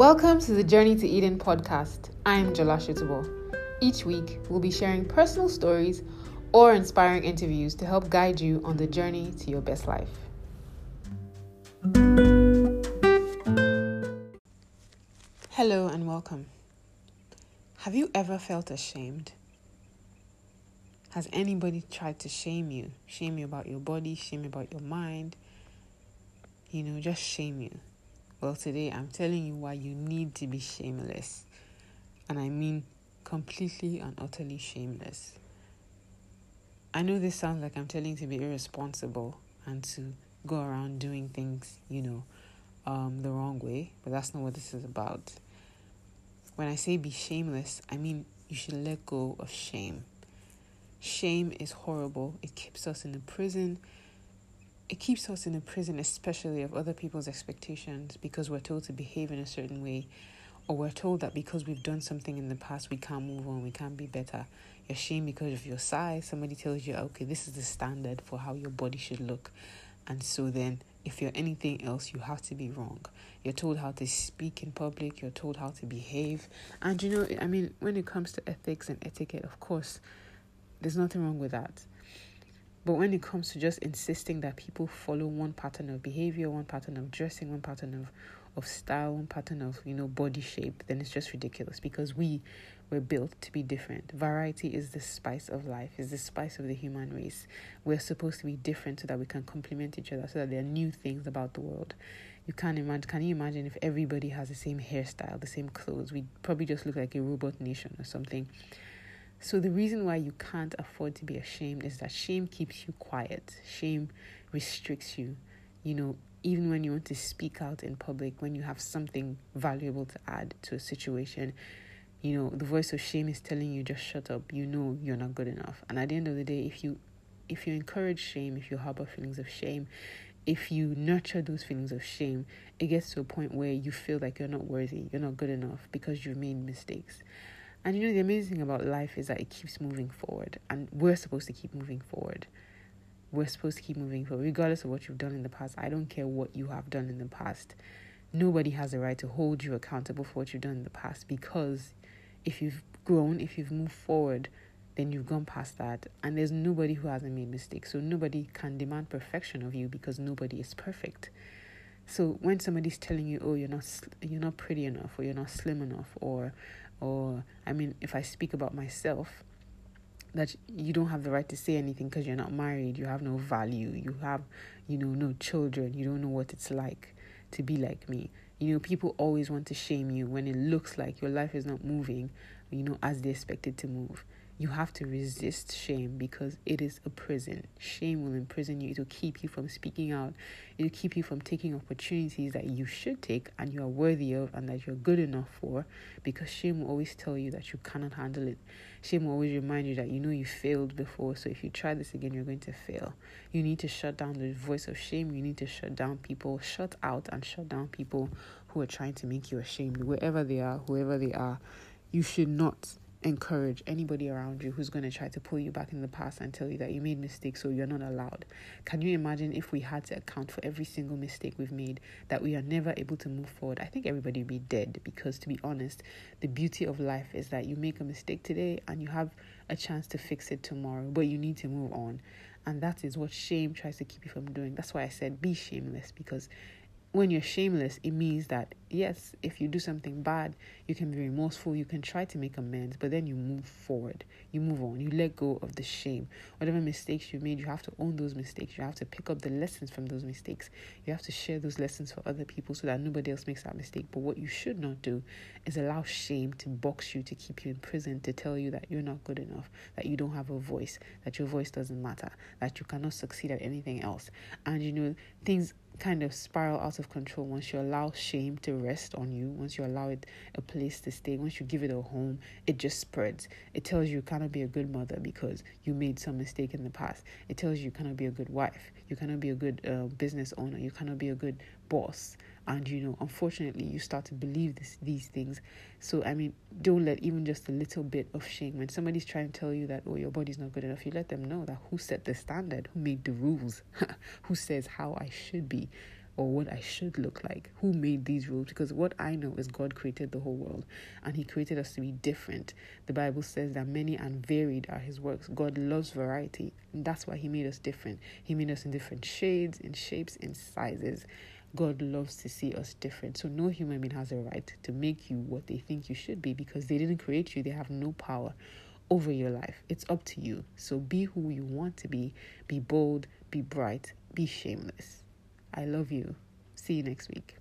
Welcome to the Journey to Eden podcast. I'm Jola Sotubo. Each week, we'll be sharing personal stories or inspiring interviews to help guide you on the journey to your best life. Hello and welcome. Have you ever felt ashamed? Has anybody tried to shame you? Shame you about your body, shame you about your mind? You know, just shame you. Well, today I'm telling you why you need to be shameless. And I mean completely and utterly shameless. I know this sounds like I'm telling you to be irresponsible and to go around doing things, you know, um, the wrong way, but that's not what this is about. When I say be shameless, I mean you should let go of shame. Shame is horrible. It keeps us in a prison it keeps us in a prison, especially of other people's expectations, because we're told to behave in a certain way, or we're told that because we've done something in the past, we can't move on, we can't be better. You're ashamed because of your size. Somebody tells you, okay, this is the standard for how your body should look. And so then, if you're anything else, you have to be wrong. You're told how to speak in public, you're told how to behave. And you know, I mean, when it comes to ethics and etiquette, of course, there's nothing wrong with that. But when it comes to just insisting that people follow one pattern of behavior, one pattern of dressing, one pattern of, of style, one pattern of, you know, body shape, then it's just ridiculous because we were built to be different. Variety is the spice of life, is the spice of the human race. We're supposed to be different so that we can complement each other, so that there are new things about the world. You can't imagine can you imagine if everybody has the same hairstyle, the same clothes? We'd probably just look like a robot nation or something. So, the reason why you can't afford to be ashamed is that shame keeps you quiet, shame restricts you. You know, even when you want to speak out in public, when you have something valuable to add to a situation, you know, the voice of shame is telling you just shut up. You know you're not good enough. And at the end of the day, if you if you encourage shame, if you harbor feelings of shame, if you nurture those feelings of shame, it gets to a point where you feel like you're not worthy, you're not good enough because you've made mistakes. And you know, the amazing thing about life is that it keeps moving forward, and we're supposed to keep moving forward. We're supposed to keep moving forward, regardless of what you've done in the past. I don't care what you have done in the past. Nobody has the right to hold you accountable for what you've done in the past because if you've grown, if you've moved forward, then you've gone past that. And there's nobody who hasn't made mistakes. So nobody can demand perfection of you because nobody is perfect. So when somebody's telling you, "Oh, you're not you're not pretty enough, or you're not slim enough, or or I mean, if I speak about myself, that you don't have the right to say anything because you're not married, you have no value, you have, you know, no children, you don't know what it's like to be like me. You know, people always want to shame you when it looks like your life is not moving, you know, as they expect it to move. You have to resist shame because it is a prison. Shame will imprison you. It will keep you from speaking out. It will keep you from taking opportunities that you should take and you are worthy of and that you're good enough for because shame will always tell you that you cannot handle it. Shame will always remind you that you know you failed before. So if you try this again, you're going to fail. You need to shut down the voice of shame. You need to shut down people, shut out and shut down people who are trying to make you ashamed, wherever they are, whoever they are. You should not encourage anybody around you who's going to try to pull you back in the past and tell you that you made mistakes so you're not allowed. Can you imagine if we had to account for every single mistake we've made that we are never able to move forward? I think everybody would be dead because to be honest, the beauty of life is that you make a mistake today and you have a chance to fix it tomorrow, but you need to move on. And that is what shame tries to keep you from doing. That's why I said be shameless because when you're shameless, it means that yes, if you do something bad, you can be remorseful, you can try to make amends, but then you move forward, you move on, you let go of the shame. Whatever mistakes you made, you have to own those mistakes. You have to pick up the lessons from those mistakes. You have to share those lessons for other people so that nobody else makes that mistake. But what you should not do is allow shame to box you, to keep you in prison, to tell you that you're not good enough, that you don't have a voice, that your voice doesn't matter, that you cannot succeed at anything else. And you know, things kind of spiral out of control once you allow shame to rest on you, once you allow it a place to stay, once you give it a home, it just spreads. It tells you you cannot be a good mother because you made some mistake in the past. It tells you you cannot be a good wife, you cannot be a good uh, business owner, you cannot be a good boss. And you know unfortunately you start to believe this these things. So i mean don't let even just a little bit of shame when somebody's trying to tell you that oh your body's not good enough you let them know that who set the standard who made the rules who says how i should be or what I should look like. Who made these rules? Because what I know is God created the whole world and He created us to be different. The Bible says that many and varied are His works. God loves variety, and that's why He made us different. He made us in different shades, in shapes, in sizes. God loves to see us different. So no human being has a right to make you what they think you should be because they didn't create you. They have no power over your life. It's up to you. So be who you want to be. Be bold, be bright, be shameless. I love you. See you next week.